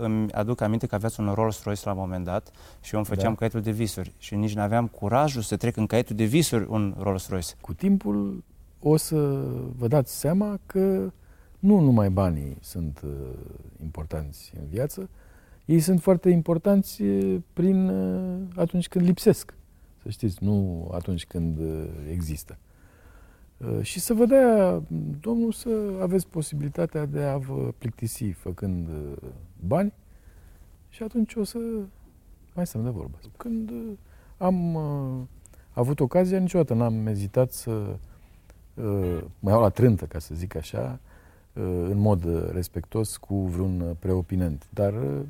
îmi aduc aminte că aveați un Rolls Royce la un moment dat și eu îmi făceam Da. caietul de visuri și nici nu aveam curajul să trec în caietul de visuri un Rolls Royce. Cu timpul o să vă dați seama că nu numai banii sunt uh, importanți în viață, ei sunt foarte importanți uh, prin uh, atunci când lipsesc, să știți, nu atunci când uh, există. Uh, Și să vă dea Domnul să aveți posibilitatea de a vă plictisi făcând uh, bani și atunci o să mai stăm de vorbă. Când uh, am uh, avut ocazia, niciodată n-am ezitat să uh, mă iau la trântă, ca să zic așa, uh, în mod uh, respectos cu vreun uh, preopinent. Dar uh,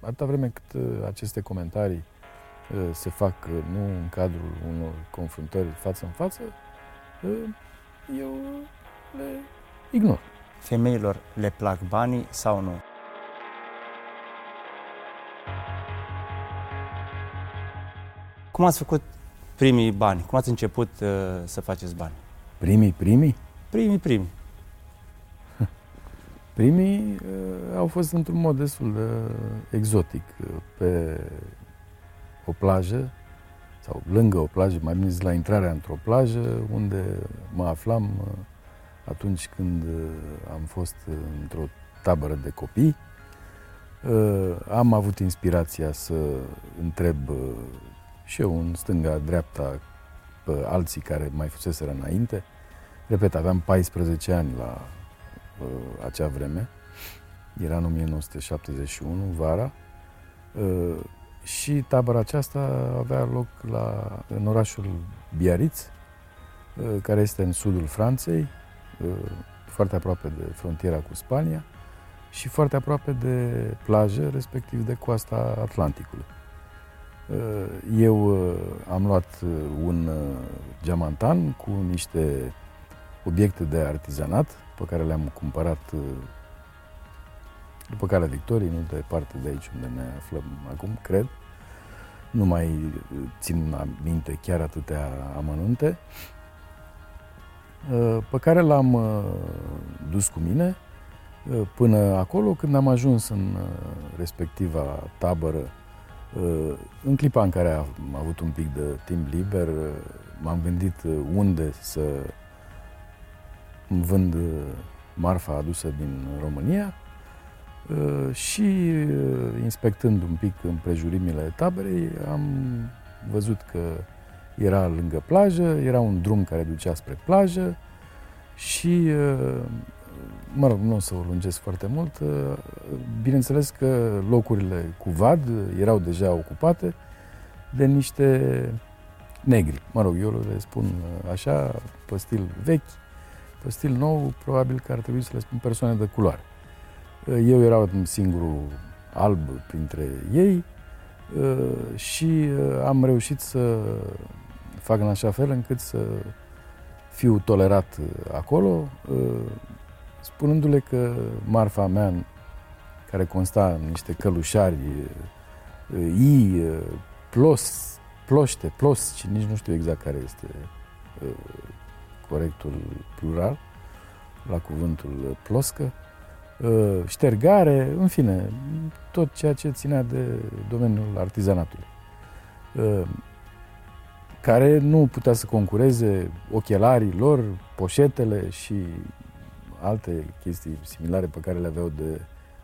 atâta vreme cât uh, aceste comentarii uh, se fac uh, nu în cadrul unor confruntări față în față, uh, eu uh, le ignor. Femeilor le plac banii sau nu? Cum ați făcut primii bani? Cum ați început uh, să faceți bani? Primii, primii, Primii, primii. primii uh, au fost într-un mod destul de exotic uh, pe o plajă sau lângă o plajă, mai bine zis la intrarea într-o plajă unde mă aflam uh, atunci când uh, am fost uh, într-o tabără de copii. Uh, Am avut inspirația să întreb uh, și eu în stânga-dreapta pe alții care mai fuseseră înainte. Repet, aveam 14 ani la uh, acea vreme. Era în 1971, vara. Uh, și tabăra aceasta avea loc la, în orașul Biarritz, uh, care este în sudul Franței, uh, foarte aproape de frontiera cu Spania și foarte aproape de plajă, respectiv de coasta Atlanticului. Uh, Eu uh, am luat uh, un uh, geamantan cu niște obiecte de artizanat pe care le-am cumpărat uh, după calea Victoriei, nu departe de aici unde ne aflăm acum, cred. Nu mai uh, țin minte chiar atâtea amănunte. Uh, Pe care l-am uh, dus cu mine uh, până acolo, când am ajuns în uh, respectiva tabără, uh, în clipa în care am avut un pic de timp liber, uh, m-am gândit uh, unde să îmi vând uh, marfa adusă din România uh, și uh, inspectând un pic împrejurimile taberei, am văzut că era lângă plajă, era un drum care ducea spre plajă și, uh, mă rog, nu o să o lungesc foarte mult, uh, bineînțeles că locurile cu vad erau deja ocupate de niște negri. Mă rog, eu le spun uh, așa, pe stil vechi, pe stil nou, probabil că ar trebui să le spun persoane de culoare. Uh, Eu erau singurul alb printre ei uh, și uh, am reușit să fac în așa fel încât să fiu tolerat uh, acolo, uh, spunându-le că marfa mea, care consta în niște călușari, uh, i, uh, plos, ploște, plosci, nici nu știu exact care este uh, corectul plural, la cuvântul uh, ploscă, uh, ștergare, în fine, tot ceea ce ținea de domeniul artizanatului. Uh, care nu putea să concureze ochelarii lor, poșetele și alte chestii similare pe care le aveau de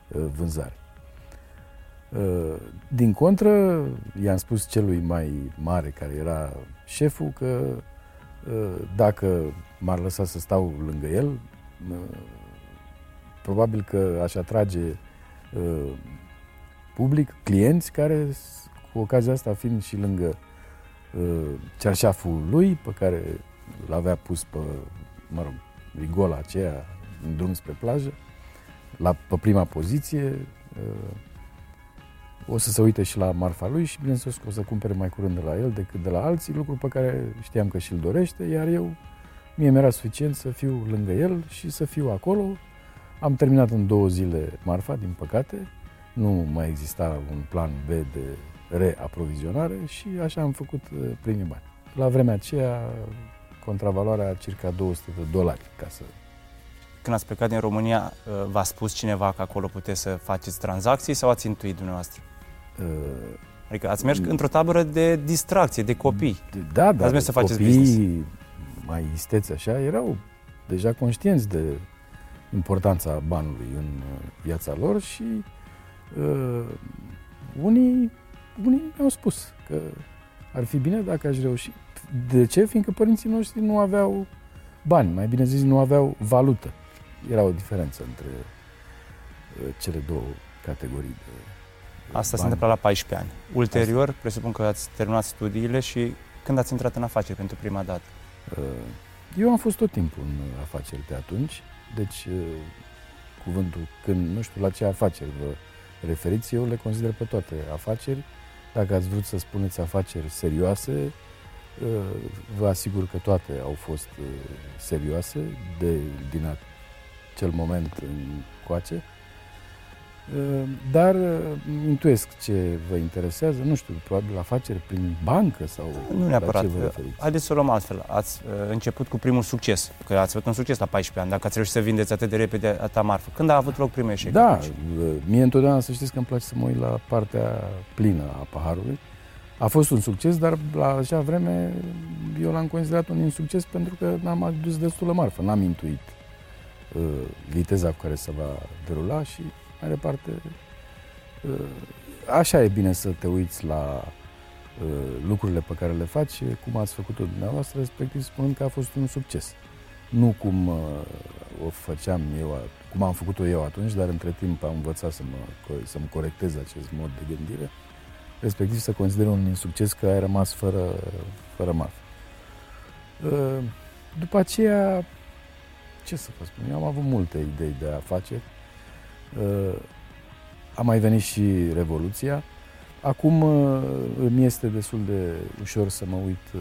uh, vânzare. Uh, Din contră, i-am spus celui mai mare, care era șeful, că uh, dacă m-ar lăsa să stau lângă el, uh, probabil că aș atrage uh, public, clienți care, s- cu ocazia asta, fiind și lângă uh, cearșaful lui, pe care l avea pus pe, mă rog, rigola aceea, în drum spre plajă, la, pe prima poziție, uh, o să se uite și la marfa lui și bineînțeles că o să cumpere mai curând de la el decât de la alții, lucru pe care știam că și-l dorește, iar eu, mie mi-era suficient să fiu lângă el și să fiu acolo. Am terminat în două zile marfa, din păcate, nu mai exista un plan B de reaprovizionare și așa am făcut uh, primii bani. La vremea aceea, contravaloarea circa 200 de dolari, ca să când ați plecat din România, uh, v-a spus cineva că acolo puteți să faceți tranzacții sau ați intuit dumneavoastră? Uh, adică ați mers într-o tabără de distracție, de copii. Da, da. Ați mers să faceți business. mai isteți așa, erau deja conștienți de importanța banului în uh, viața lor și uh, unii, unii mi-au spus că ar fi bine dacă aș reuși. De ce? Fiindcă părinții noștri nu aveau bani, mai bine zis, nu aveau valută. Era o diferență între uh, cele două categorii de Asta bani. se întâmplă la 14 ani. Ulterior, Asta. presupun că ați terminat studiile și când ați intrat în afaceri pentru prima dată? Uh, eu am fost tot timpul în afaceri de atunci, deci uh, cuvântul când, nu știu la ce afaceri vă referiți, eu le consider pe toate afaceri. Dacă ați vrut să spuneți afaceri serioase, vă asigur că toate au fost serioase de, din acel moment încoace. Ă, dar ă, intuiesc ce vă interesează, nu știu, probabil afaceri prin bancă sau Nu neapărat. Haideți să o luăm altfel. Ați ă, început cu primul succes, că ați avut un succes la 14 ani, dacă ați reușit să vindeți atât de repede atâta marfă. Când a avut loc primul eșec? Da, mie întotdeauna să știți că îmi place să mă uit la partea plină a paharului. A fost un succes, dar la acea vreme eu l-am considerat un insucces pentru că n-am adus destulă marfă, n-am intuit uh, viteza cu care se va derula și mai departe, uh, așa e bine să te uiți la uh, lucrurile pe care le faci, cum ați făcut-o dumneavoastră, respectiv spunând că a fost un succes. Nu cum uh, o făceam eu, cum am făcut-o eu atunci, dar între timp am învățat să mă, să-mi corectez acest mod de gândire, respectiv să consider un succes că ai rămas fără, fără marfă. După aceea, ce să vă spun, eu am avut multe idei de afaceri, Uh, a mai venit și Revoluția. Acum uh, îmi este destul de ușor să mă uit uh,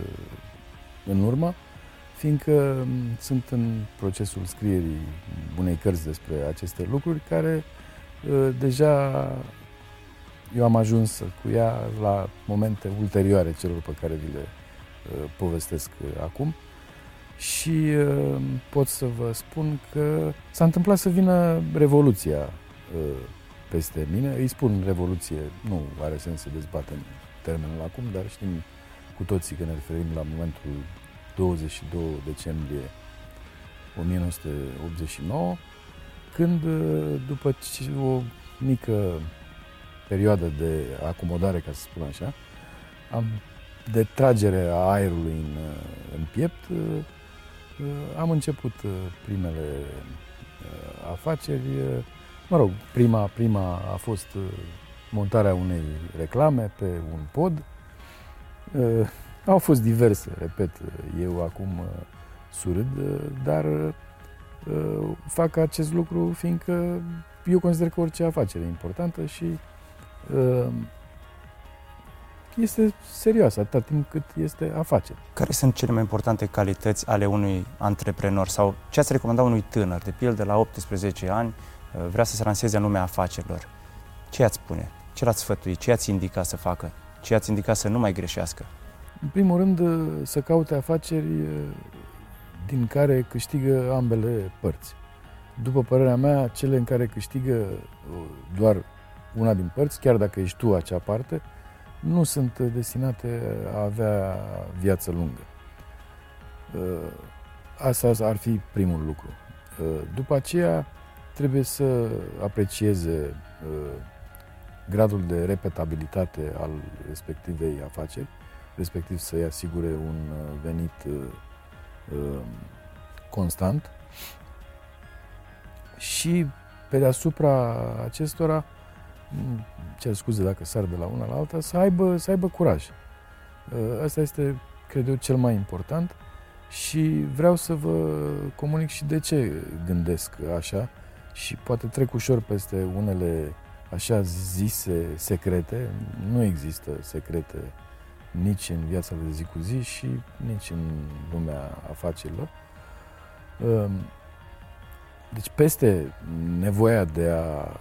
în urmă, fiindcă um, sunt în procesul scrierii unei cărți despre aceste lucruri care deja eu am ajuns cu ea la momente ulterioare celor pe care vi le povestesc acum și pot să vă spun că s-a întâmplat să vină Revoluția Uh, peste mine. Îi spun revoluție, nu are sens să dezbatem termenul acum, dar știm cu toții că ne referim la momentul 22 decembrie 1989, când uh, după o mică perioadă de acomodare, ca să spun așa, am, de tragere a aerului în, uh, în piept, am început primele afaceri Mă rog, prima, prima a fost uh, montarea unei reclame pe un pod. Uh, au fost diverse, repet, eu acum uh, surâd, dar fac acest lucru fiindcă eu consider că orice afacere e importantă și este serioasă atâta timp cât este afacere. Care sunt cele mai importante calități ale unui antreprenor sau ce ați recomanda unui tânăr, de pildă la 18 ani, Uh, vrea să se lanseze în lumea afacerilor, ce ați spune? Ce l-ați sfătui? Ce ați indica să facă? Ce ați indica să nu mai greșească? În primul rând, uh, să caute afaceri uh, din care câștigă ambele părți. După părerea mea, cele în care câștigă doar una din părți, chiar dacă ești tu acea parte, nu sunt destinate a avea viață lungă. Asta ar fi primul lucru. După aceea, trebuie să aprecieze uh, gradul de repetabilitate al respectivei afaceri, respectiv să-i asigure un uh, venit uh, constant și pe deasupra acestora, mm, cer scuze dacă sar de la una la alta, să aibă, să aibă curaj. Asta este, cred eu, cel mai important și vreau să vă comunic și de ce gândesc așa și poate trec ușor peste unele așa zise secrete. Nu există secrete nici în viața de zi cu zi și nici în lumea afacerilor. Ehm, deci peste nevoia de a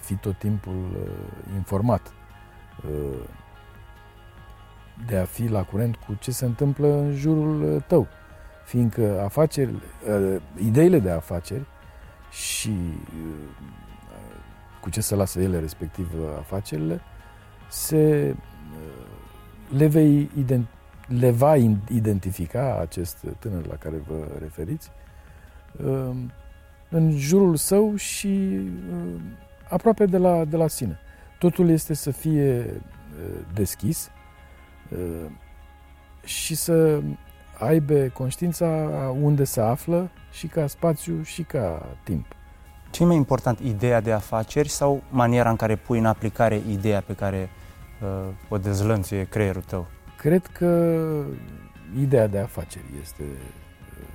fi tot timpul uh, informat, uh, de a fi la curent cu ce se întâmplă în jurul uh, tău, fiindcă afaceri, ideile de afaceri și cu ce să lasă ele, respectiv afacerile, se, le, vei ident, le va identifica acest tânăr la care vă referiți în jurul său și aproape de la, de la sine. Totul este să fie deschis și să aibă conștiința unde se află și ca spațiu și ca timp. Ce e mai important, ideea de afaceri sau maniera în care pui în aplicare ideea pe care uh, o dezlănțuie creierul tău? Cred că ideea de afaceri este uh,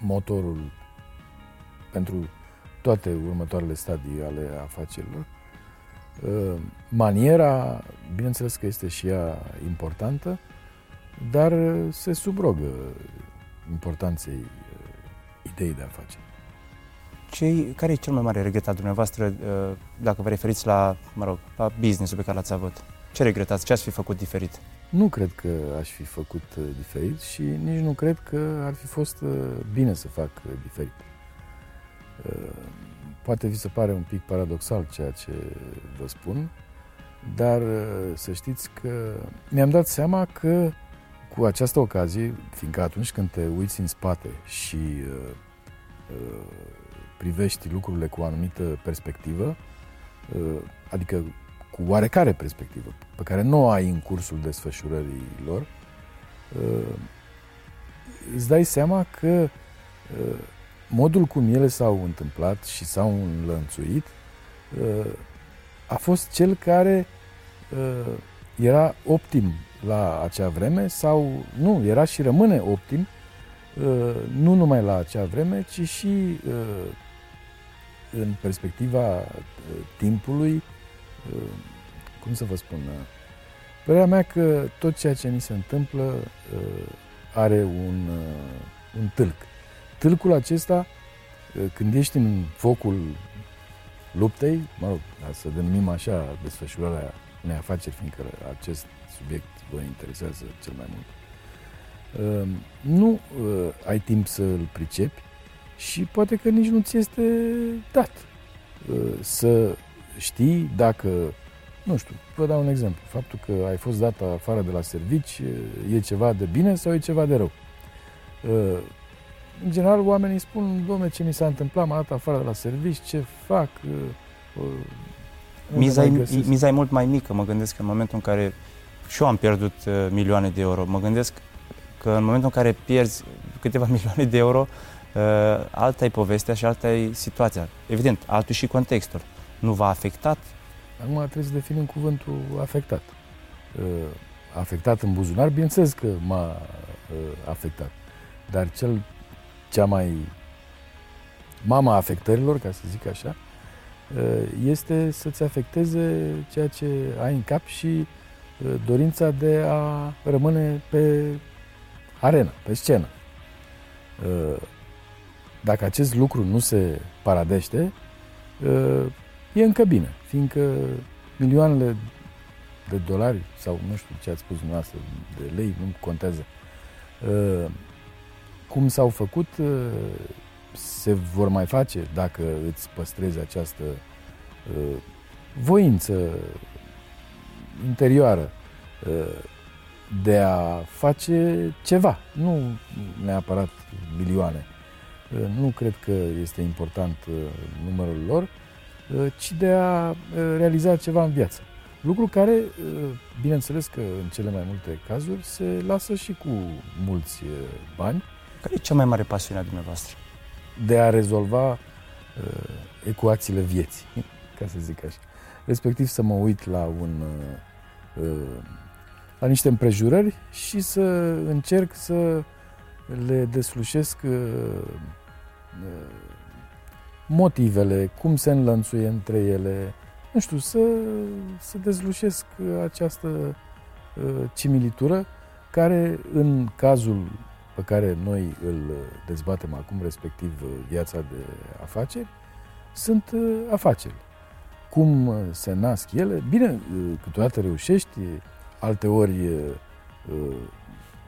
motorul pentru toate următoarele stadii ale afacerilor. Uh, maniera, bineînțeles că este și ea importantă, dar se subrogă importanței uh, ideii de afaceri. Ce, care e cel mai mare regret al dumneavoastră uh, dacă vă referiți la, mă rog, la business-ul pe care l-ați avut? Ce regretați? Ce ați fi făcut diferit? Nu cred că aș fi făcut uh, diferit și nici nu cred că ar fi fost bine să fac diferit. Poate vi se pare un pic paradoxal ceea ce vă spun, dar să știți că mi-am dat seama că cu această ocazie, fiindcă atunci când te uiți în spate și uh, uh, privești lucrurile cu o anumită perspectivă, uh, adică cu oarecare perspectivă, pe care nu o ai în cursul desfășurării lor, uh, îți dai seama că uh, modul cum ele s-au întâmplat și s-au înlănțuit uh, a fost cel care uh, era optim la acea vreme sau nu, era și rămâne optim, uh, nu numai la acea vreme, ci și uh, în perspectiva uh, timpului, cum să vă spun, părerea mea că tot ceea ce ni se întâmplă are un, un tâlc. Tâlcul acesta, când ești în focul luptei, mă rog, să denumim așa desfășurarea unei afaceri, fiindcă acest subiect vă interesează cel mai mult. Ehm, nu uh, ai timp să îl pricepi și poate că nici nu ți este dat uh, să știi dacă, nu știu, vă dau un exemplu, faptul că ai fost dat afară de la servici uh, e ceva de bine sau e ceva de rău. În general, oamenii spun, domne, ce mi s-a întâmplat, m-a dat afară de la servici, ce fac, miza e, miza e mult mai mică, mă gândesc că în momentul în care și eu am pierdut uh, milioane de euro, mă gândesc că în momentul în care pierzi câteva milioane de euro, uh, alta e povestea și alta e situația. Evident, altul și contextul. Nu v-a afectat? Acum trebuie să definim cuvântul afectat. Uh, afectat în buzunar, bineînțeles că m-a uh, afectat. Dar cel cea mai mama afectărilor, ca să zic așa, Uh, este să-ți afecteze ceea ce ai în cap și uh, dorința de a rămâne pe arenă, pe scenă. Uh, dacă acest lucru nu se paradește, e încă bine, fiindcă milioanele de dolari sau nu știu ce ați spus dumneavoastră, de lei, nu contează, cum s-au făcut, se vor mai face dacă îți păstrezi această uh, voință interioară uh, de a face ceva, nu neapărat milioane. Uh, nu cred că este important uh, numărul lor, uh, ci de a uh, realiza ceva în viață. Lucru care, bineînțeles că în cele mai multe cazuri, se lasă și cu mulți bani. Care e cea mai mare pasiune a dumneavoastră? de a rezolva uh, ecuațiile vieții, ca să zic așa. Respectiv să mă uit la un uh, uh, la niște împrejurări și să încerc să le deslușesc uh, uh, motivele, cum se înlănțuie între ele, nu știu, să, să dezlușesc această uh, similitură care în cazul pe care noi îl dezbatem acum, respectiv viața de afaceri, sunt uh, afaceri. Cum uh, se nasc ele? Bine, uh, câteodată reușești, alte ori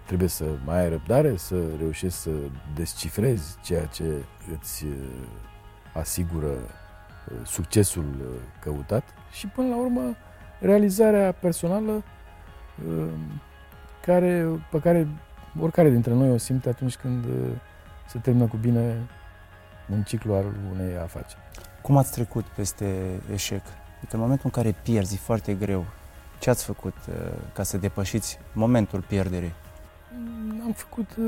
trebuie să mai ai răbdare, să reușești să descifrezi ceea ce îți uh, asigură uh, succesul uh, căutat și până la urmă realizarea personală care, pe care oricare dintre noi o simte atunci când se termină cu bine un ciclu al unei afaceri. Cum ați trecut peste eșec? Adică în momentul în care pierzi foarte greu, ce ați făcut ca să depășiți momentul pierderii? N-am făcut uh,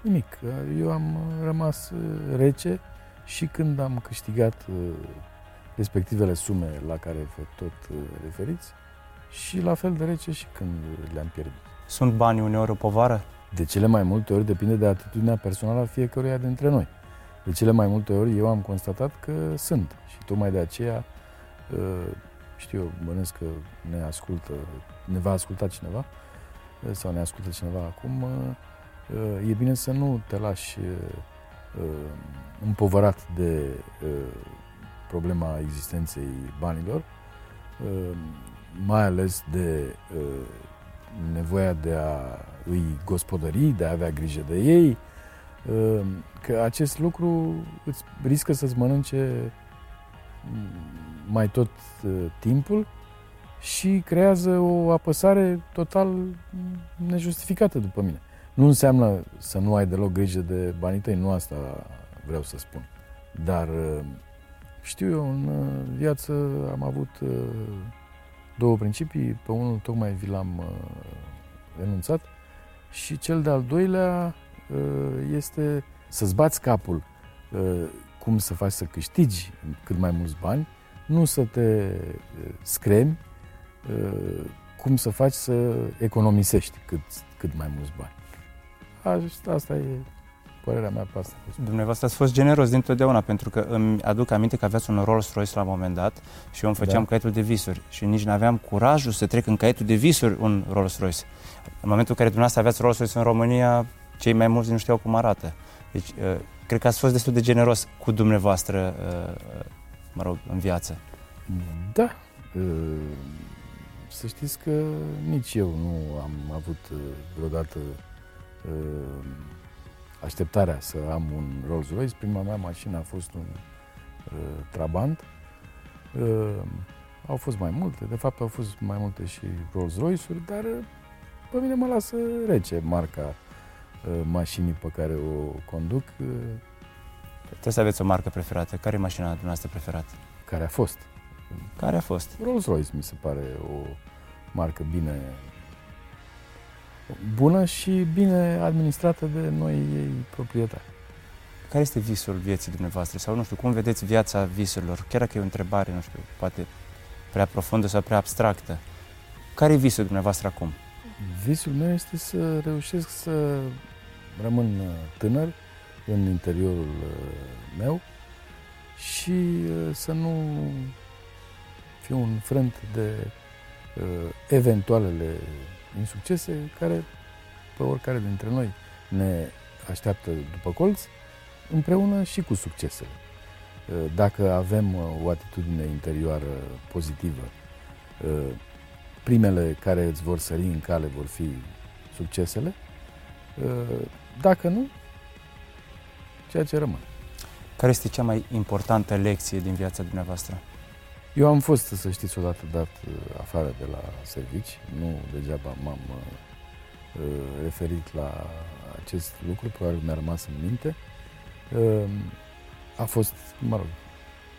nimic. Eu am rămas uh, rece și când am câștigat uh, respectivele sume la care vă tot uh, referiți și la fel de rece și când le-am pierdut. Sunt banii uneori o povară? De cele mai multe ori depinde de atitudinea personală a fiecăruia dintre noi. De cele mai multe ori eu am constatat că sunt și tocmai de aceea uh, știu eu, bănesc că ne ascultă, ne va asculta cineva sau ne ascultă cineva acum, uh, e bine să nu te lași uh, împovărat de uh, problema existenței banilor, mai ales de nevoia de a îi gospodări, de a avea grijă de ei, că acest lucru îți riscă să-ți mănânce mai tot timpul și creează o apăsare total nejustificată după mine. Nu înseamnă să nu ai deloc grijă de banii tăi, nu asta vreau să spun. Dar uh, știu eu, în uh, viață am avut uh, două principii, pe unul tocmai vi l-am enunțat și cel de-al doilea este să-ți bați capul cum să faci să câștigi cât mai mulți bani, nu să te scremi Uh, cum să faci să economisești cât, cât mai mulți bani. Asta e părerea mea pe asta. Dumneavoastră ați fost generos dintotdeauna, pentru că îmi aduc aminte că aveați un Rolls Royce la un moment dat și eu îmi făceam da. caietul de visuri și nici nu aveam curajul să trec în caietul de visuri un Rolls Royce. În momentul în care dumneavoastră aveați Rolls Royce în România, cei mai mulți nu știau cum arată. Deci, uh, cred că ați fost destul de generos cu dumneavoastră, uh, mă rog, în viață. Da, să știți că nici eu nu am avut uh, vreodată uh, așteptarea să am un Rolls Royce. Prima mea mașină a fost un uh, Trabant. Au fost mai multe, de fapt au fost mai multe și Rolls Royce-uri, dar pe mine mă lasă rece marca mașinii pe care o conduc. Trebuie să aveți o marcă preferată. Care e mașina dumneavoastră preferată? Care a fost. Care a fost? Rolls-Royce mi se pare o marcă bine bună și bine administrată de noi ei proprietari. Care este visul vieții dumneavoastră? Sau nu știu, cum vedeți viața visurilor? Chiar dacă e o întrebare, nu știu, poate prea profundă sau prea abstractă. Care e visul dumneavoastră acum? Visul meu este să reușesc să rămân tânăr în interiorul uh, meu și uh, să nu fiu un frânt de uh, eventualele insuccese care pe oricare dintre noi ne așteaptă după colț, împreună și cu succesele. Uh, dacă avem uh, o atitudine interioară pozitivă, uh, primele care îți vor sări în cale vor fi succesele, uh, dacă nu, ceea ce rămâne. Care este cea mai importantă lecție din viața dumneavoastră? Eu am fost, să știți, odată dat uh, afară de la servici. Nu degeaba m-am uh, uh, referit la acest lucru, probabil mi-a rămas în minte. Uh, a fost, mă rog,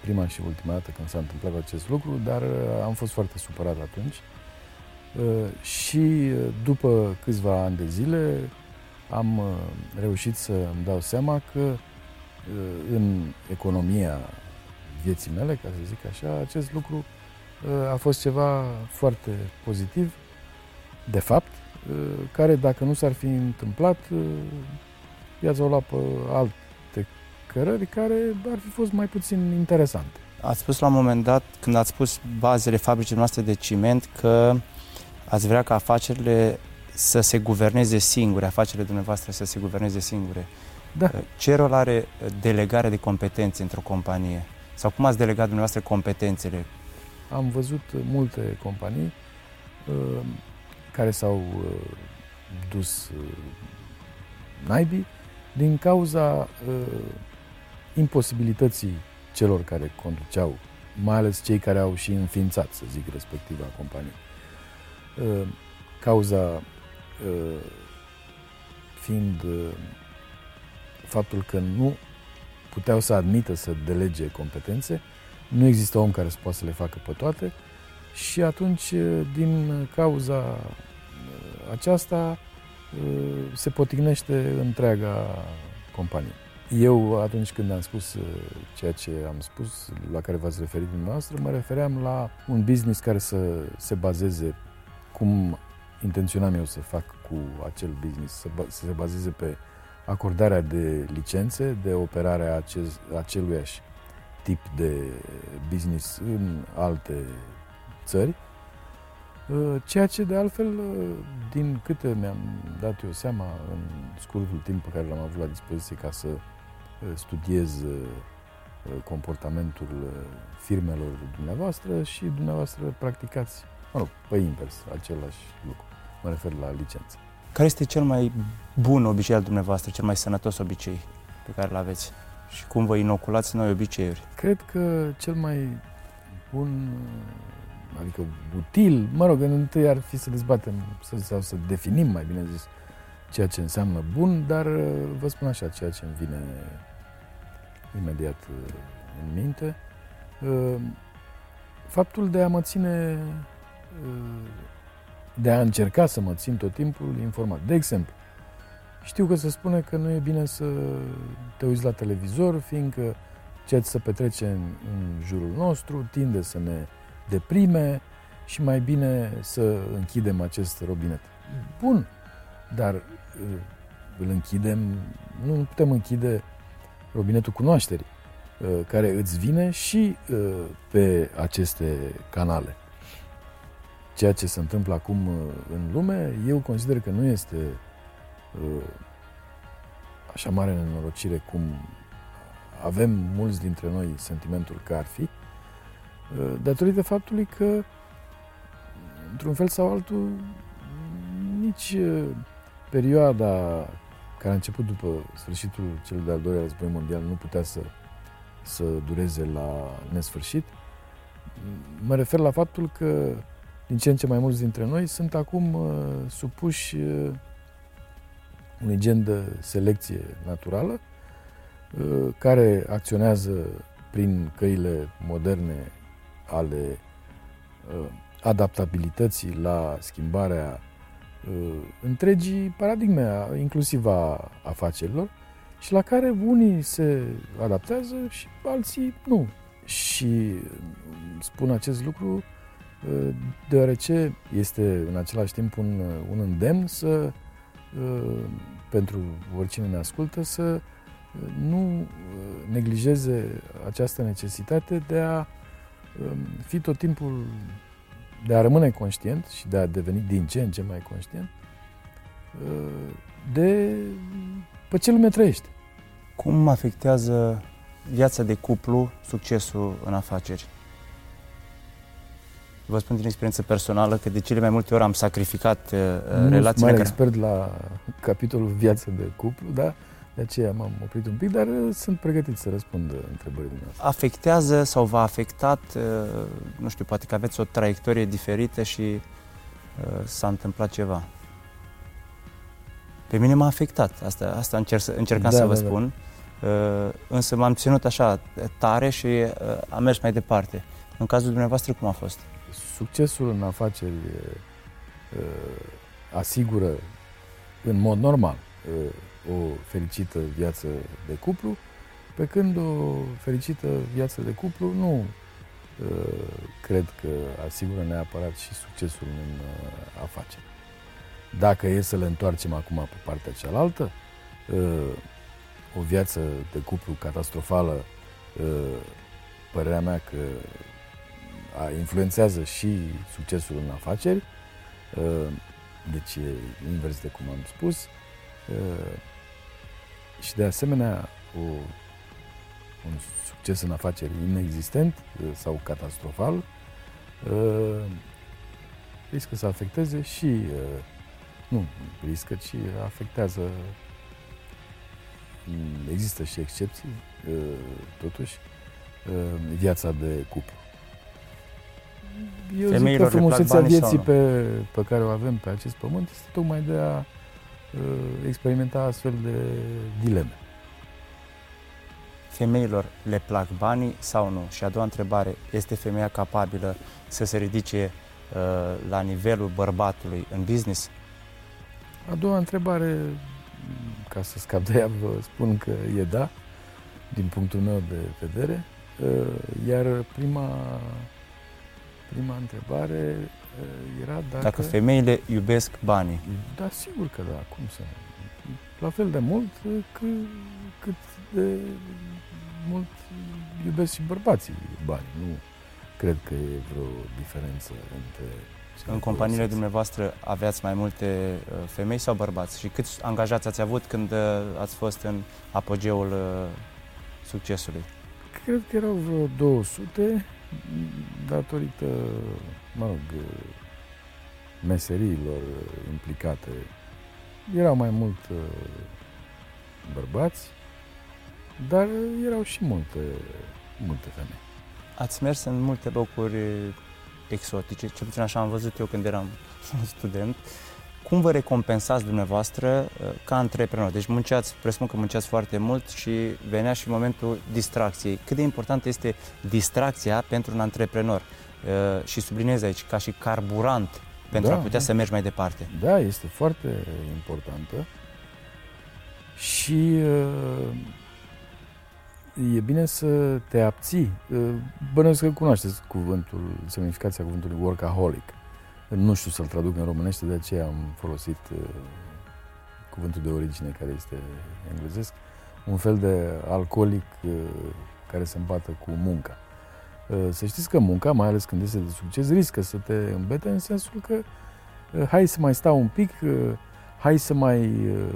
prima și ultima dată când s-a întâmplat acest lucru, dar uh, am fost foarte supărat atunci. Uh, și uh, după câțiva ani de zile am uh, reușit să îmi dau seama că uh, în economia vieții mele, ca să zic așa, acest lucru uh, a fost ceva foarte pozitiv, de fapt, uh, care dacă nu s-ar fi întâmplat, uh, viața o lua pe alte cărări care ar fi fost mai puțin interesante. Ați spus la un moment dat, când ați spus bazele fabricii noastre de ciment, că ați vrea ca afacerile să se guverneze singure, afacerile dumneavoastră să se guverneze singure. Da. Ce rol are delegarea de competențe într-o companie? Sau cum ați delegat dumneavoastră competențele? Am văzut multe companii uh, care s-au uh, dus naibii din cauza imposibilității celor care conduceau, mai ales cei care au și înființat, să zic, respectiva companie. Cauza fiind faptul că nu puteau să admită să delege competențe, nu există om care să poată să le facă pe toate și atunci, din cauza aceasta, se potignește întreaga companie. Eu, atunci când am spus ceea ce am spus, la care v-ați referit dumneavoastră, mă refeream la un business care să se bazeze cum intenționam eu să fac cu acel business, să, să se bazeze pe acordarea de licențe, de operarea acest, aceluiași tip de business în alte țări, uh, ceea ce de altfel, uh, din câte mi-am dat eu seama în scurtul timp pe care l-am avut la dispoziție ca să uh, studiez comportamentul firmelor dumneavoastră și dumneavoastră practicați, mă rog, pe invers, același lucru. Mă refer la licență. Care este cel mai bun obicei al dumneavoastră, cel mai sănătos obicei pe care îl aveți? Și cum vă inoculați noi obiceiuri? Cred că cel mai bun, adică util, mă rog, în întâi ar fi să dezbatem să, sau să definim, mai bine zis, ceea ce înseamnă bun, dar vă spun așa, ceea ce îmi vine imediat în minte. Faptul de a mă ține de a încerca să mă țin tot timpul informat. De exemplu, știu că se spune că nu e bine să te uiți la televizor, fiindcă ceea ce se petrece în, în jurul nostru tinde să ne deprime și mai bine să închidem acest robinet. Bun, dar uh, îl închidem, nu putem închide robinetul cunoașterii, uh, care îți vine și uh, pe aceste canale ceea ce se întâmplă acum uh, în lume, eu consider că nu este uh, așa mare nenorocire cum avem mulți dintre noi sentimentul că ar fi, uh, datorită faptului că, într-un fel sau altul, nici perioada care a început după sfârșitul cel de-al doilea război mondial nu putea să, să dureze la nesfârșit. Mă refer la faptul că din ce în ce mai mulți dintre noi sunt acum uh, supuși uh, unui gen de selecție naturală uh, care acționează prin căile moderne ale uh, adaptabilității la schimbarea uh, întregii paradigme, inclusiv a afacerilor, și la care unii se adaptează și alții nu. Și spun acest lucru deoarece este în același timp un, un îndemn să, pentru oricine ne ascultă, să nu neglijeze această necesitate de a fi tot timpul, de a rămâne conștient și de a deveni din ce în ce mai conștient de pe ce lume trăiește. Cum afectează viața de cuplu succesul în afaceri? Vă spun din experiență personală că de cele mai multe ori am sacrificat uh, nu relațiile. Nu sunt expert la capitolul viață de cuplu, da? De aceea m-am oprit un pic, dar uh, sunt pregătit să răspund întrebării dumneavoastră. Afectează sau v-a afectat, uh, nu știu, poate că aveți o traiectorie diferită și uh, s-a întâmplat ceva. Pe mine m-a afectat, asta, asta încerc, încercam da, să vă da, da. spun, da. însă m-am ținut așa tare și am mers mai departe. În cazul dumneavoastră, cum a fost? Succesul în afaceri asigură în mod normal o fericită viață de cuplu, pe când o fericită viață de cuplu nu cred că asigură neapărat și succesul în afaceri. Dacă e să le întoarcem acum pe partea cealaltă, o viață de cuplu catastrofală, părerea mea că influențează și succesul în afaceri, uh, deci e invers de cum am spus, uh, și de asemenea o, un succes în afaceri inexistent uh, sau catastrofal riscă să afecteze și nu riscă, ci afectează. Există și excepții, uh, totuși, uh, viața de cuplu. Eu zic că frumusețea vieții pe, pe care o avem pe acest pământ este tocmai de a uh, experimenta astfel de dileme. Femeilor le plac banii sau nu? Și a doua întrebare, este femeia capabilă să se ridice uh, la nivelul bărbatului în business? A doua întrebare, ca să scap de ea, vă spun că e da, din punctul meu de vedere. Uh, iar prima prima întrebare uh, era dacă... Dacă femeile iubesc banii. Da, sigur că da, cum să La fel de mult uh, cât, cât de mult iubesc și bărbații banii. Nu cred că e vreo diferență între în companiile dumneavoastră aveați mai multe uh, femei sau bărbați? Și câți angajați ați avut când ați fost în apogeul succesului? Cred că erau vreo 200 datorită, mă rog, meseriilor implicate. Erau mai mult uh, bărbați, dar erau și multe, multe femei. Ați mers în multe locuri exotice, cel puțin așa am văzut eu când eram student. Cum vă recompensați dumneavoastră uh, ca antreprenor? Deci munceați, presupun că munceați foarte mult și venea și momentul distracției. Cât de importantă este distracția pentru un antreprenor? Uh, și subliniez aici, ca și carburant pentru da, a putea da. să mergi mai departe. Da, este foarte importantă și uh, e bine să te abții. Bănuiesc că cunoașteți cuvântul, semnificația cuvântului workaholic. Nu știu să-l traduc în românește, de aceea am folosit uh, cuvântul de origine care este englezesc, un fel de alcoolic uh, care se îmbată cu munca. Uh, să știți că munca, mai ales când este de succes, riscă să te îmbete în sensul că uh, hai să mai stau un pic, uh, hai să mai... Uh,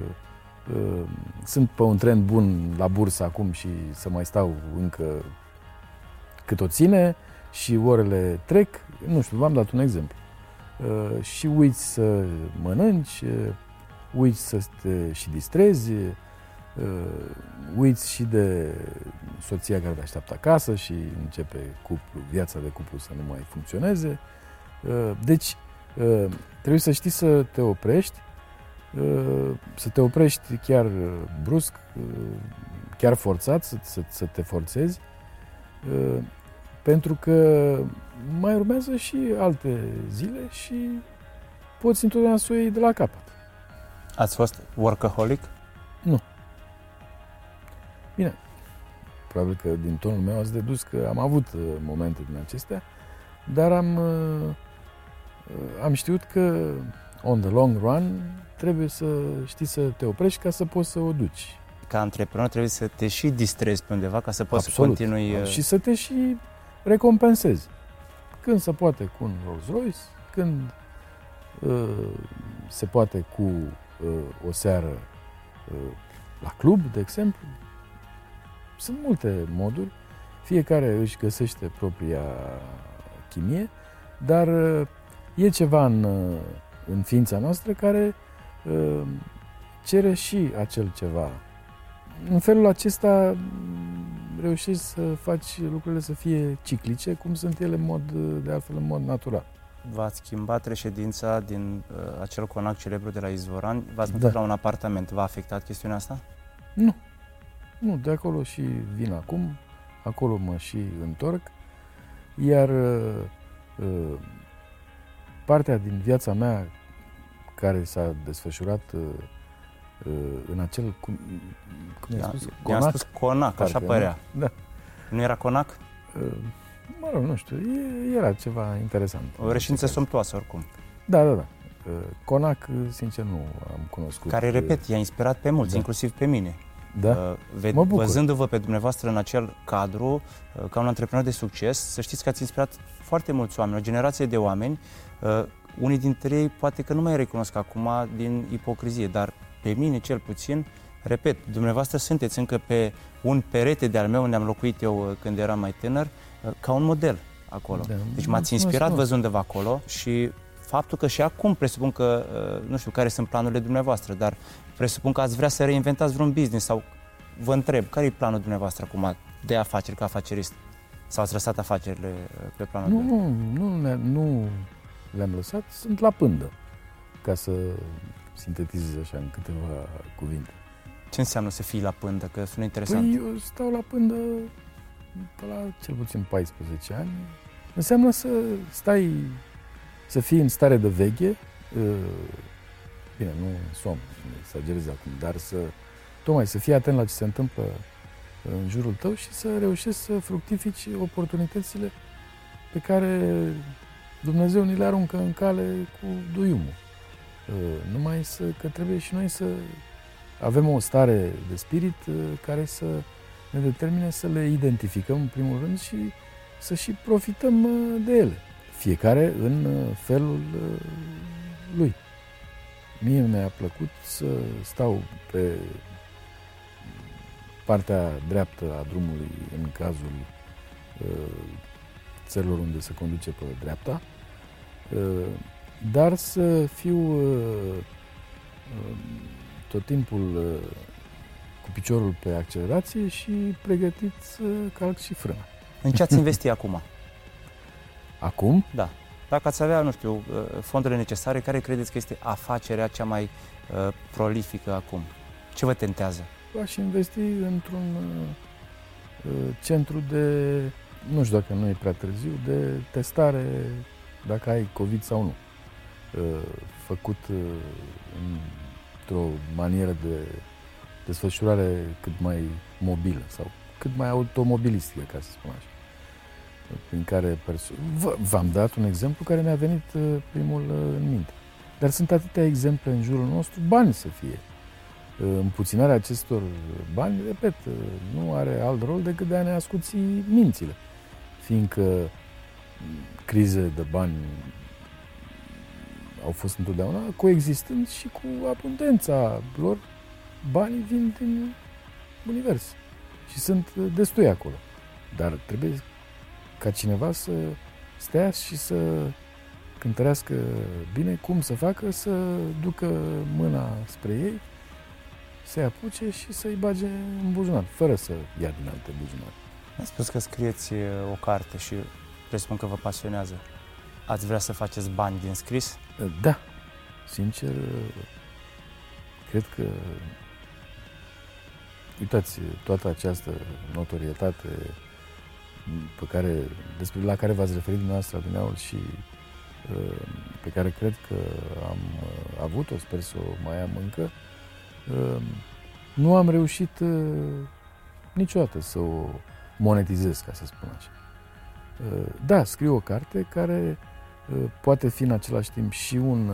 uh, sunt pe un trend bun la bursă acum și să mai stau încă cât o ține și orele trec. Nu știu, v-am dat un exemplu. Uh, și uiți să mănânci, uh, uiți să te și distrezi, uh, uiți și de soția care te așteaptă acasă și începe cuplu, viața de cuplu să nu mai funcționeze. Deci, trebuie să știi să te oprești, să te oprești chiar brusc, chiar forțat, să, să, să te forțezi, pentru că mai urmează și alte zile și poți întotdeauna să o iei de la capăt. Ați fost workaholic? Nu. Bine, probabil că din tonul meu ați dedus că am avut uh, momente din acestea, dar am, uh, uh, am știut că on the long run trebuie să știi să te oprești ca să poți să o duci. Ca antreprenor trebuie să te și distrezi pe undeva ca să poți Absolut. să continui... Și să te și recompensezi. Când se poate cu un Rolls Royce, când uh, se poate cu uh, o seară uh, la club, de exemplu. Sunt multe moduri, fiecare își găsește propria chimie, dar uh, e ceva în, uh, în ființa noastră care uh, cere și acel ceva. În felul acesta reușești să faci lucrurile să fie ciclice, cum sunt ele în mod, de altfel în mod natural. V-ați schimbat reședința din uh, acel conac celebru de la Izvoran, v-ați mutat da. la un apartament. V-a afectat chestiunea asta? Nu. Nu, de acolo și vin acum, acolo mă și întorc, iar uh, uh partea din viața mea care s-a desfășurat uh, Uh, în acel, cum, cum i spus? Conac? I-am spus Conac, așa părea. Da. Nu era Conac? Uh, mă rog, nu știu, era ceva interesant. O reședință somptoasă, oricum. Da, da, da. Uh, Conac, sincer, nu am cunoscut. Care, repet, i-a inspirat pe mulți, da. inclusiv pe mine. Da? Ve- mă bucur. Văzându-vă pe dumneavoastră în acel cadru, ca un antreprenor de succes, să știți că ați inspirat foarte mulți oameni, o generație de oameni, unii dintre ei poate că nu mai recunosc acum din ipocrizie, dar pe mine cel puțin, repet, dumneavoastră sunteți încă pe un perete de-al meu unde am locuit eu uh, când eram mai tânăr, uh, ca un model acolo. Da, deci m-ați inspirat văzându-vă acolo și faptul că și acum presupun că, uh, nu știu care sunt planurile dumneavoastră, dar presupun că ați vrea să reinventați vreun business sau vă întreb, care e planul dumneavoastră acum de afaceri, ca afacerist? Sau ați lăsat afacerile uh, pe planul Nu, nu, nu, ne- nu le-am lăsat, sunt la pândă, ca să sintetizez așa în câteva cuvinte. Ce înseamnă să fii la pândă? Că sună interesant. Păi eu stau la pândă pe la cel puțin 14 ani. Înseamnă să stai, să fii în stare de veche, uh, bine, nu somn, nu exagerez acum, dar să, tocmai să fii atent la ce se întâmplă în jurul tău și să reușești să fructifici oportunitățile pe care Dumnezeu ni le aruncă în cale cu duiumul. Uh, Numai să, că trebuie și noi să avem o stare de spirit uh, care să ne determine să le identificăm în primul rând și să și profităm uh, de ele. Fiecare în uh, felul uh, lui. Mie mi-a plăcut să stau pe partea dreaptă a drumului în cazul uh, țărilor unde se conduce pe dreapta, uh, dar să fiu uh, uh, tot timpul uh, cu piciorul pe accelerație și pregătit să calc și frâna. În ce ați investi acum? Acum, Da. Dacă ați avea, nu știu, uh, fondurile necesare, care credeți că este afacerea cea mai uh, prolifică acum? Ce vă tentează? aș investi într-un uh, uh, centru de, nu știu dacă nu e prea târziu, de testare dacă ai COVID sau nu. Uh, Făcut uh, într-o manieră de desfășurare cât mai mobilă sau cât mai automobilistică, ca să spun așa. Prin care perso- V- v-am dat un exemplu care mi-a venit uh, primul uh, în minte. Dar sunt atâtea exemple în jurul nostru, bani să fie. Uh, Împuținarea acestor bani, repet, uh, nu are alt rol decât de a ne ascuți mințile. Fiindcă mm, crize de bani au fost întotdeauna, coexistând și cu abundența lor, banii vin din univers și sunt uh, destui acolo. Dar trebuie ca cineva să stea și să cântărească bine cum să facă să ducă mâna spre ei, să-i apuce și să-i bage în buzunar, fără să ia din alte buzunare. Ați spus că scrieți uh, o carte și presupun că vă pasionează. Ați vrea să faceți bani din scris? Da, sincer, cred că uitați, toată această notorietate pe care, despre la care v-ați referit dumneavoastră adineaul și uh, pe care cred că am uh, avut-o, sper să o mai am încă, uh, nu am reușit niciodată să o monetizez, ca să spun așa. Da, scriu o carte care poate fi în același timp și un,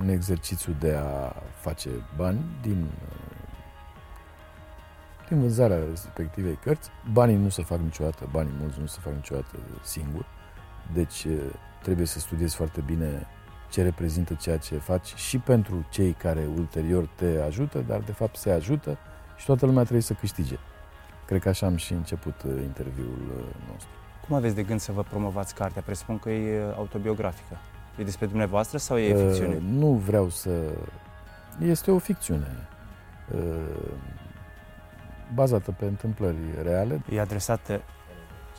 un exercițiu de a face bani din, din vânzarea respectivei cărți. Banii nu se fac niciodată, banii mulți nu se fac niciodată singur, deci trebuie să studiezi foarte bine ce reprezintă ceea ce faci și pentru cei care ulterior te ajută, dar de fapt se ajută și toată lumea trebuie să câștige. Cred că așa am și început interviul nostru. Cum aveți de gând să vă promovați cartea? Presupun că e autobiografică. E despre dumneavoastră sau e ficțiune? Uh, nu vreau să... Este o ficțiune. Uh, bazată pe întâmplări reale. E adresată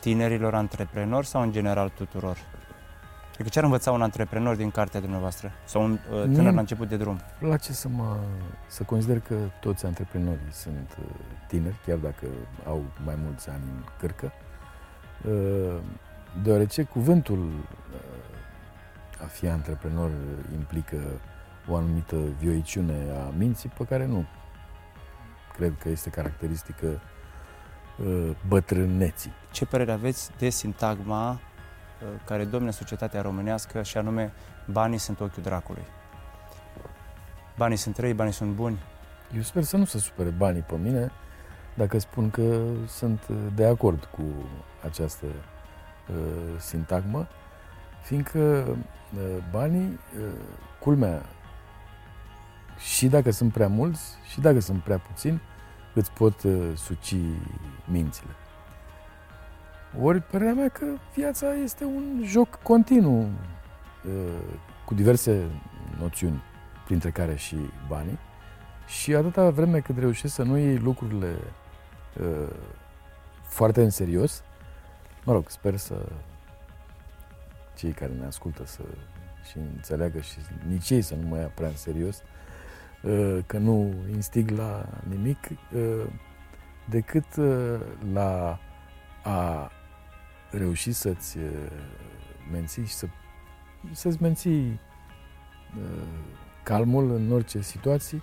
tinerilor antreprenori sau în general tuturor? Adică ce ar învăța un antreprenor din cartea dumneavoastră? Sau un uh, tânăr Mie- la început de drum? place să mă să consider că toți antreprenorii sunt uh, tineri, chiar dacă au mai mulți ani în cărcă, uh, deoarece cuvântul uh, a fi antreprenor implică o anumită vioiciune a minții pe care nu cred că este caracteristică uh, bătrâneții. Ce părere aveți de sintagma uh, care domne societatea românească și anume banii sunt ochiul dracului? Banii sunt răi, banii sunt buni. Eu sper să nu se supere banii pe mine dacă spun că sunt de acord cu această uh, sintagmă, fiindcă uh, banii, uh, culmea, și dacă sunt prea mulți, și dacă sunt prea puțini, îți pot uh, suci mințile. Ori părerea mea că viața este un joc continuu uh, cu diverse noțiuni, printre care și banii. Și atâta vreme cât reușești să nu iei lucrurile uh, foarte în serios, mă rog, sper să cei care ne ascultă să și înțeleagă și nici ei să nu mă ia prea în serios, uh, că nu instig la nimic, uh, decât uh, la a reuși să-ți menții și să, să-ți menții calmul în orice situație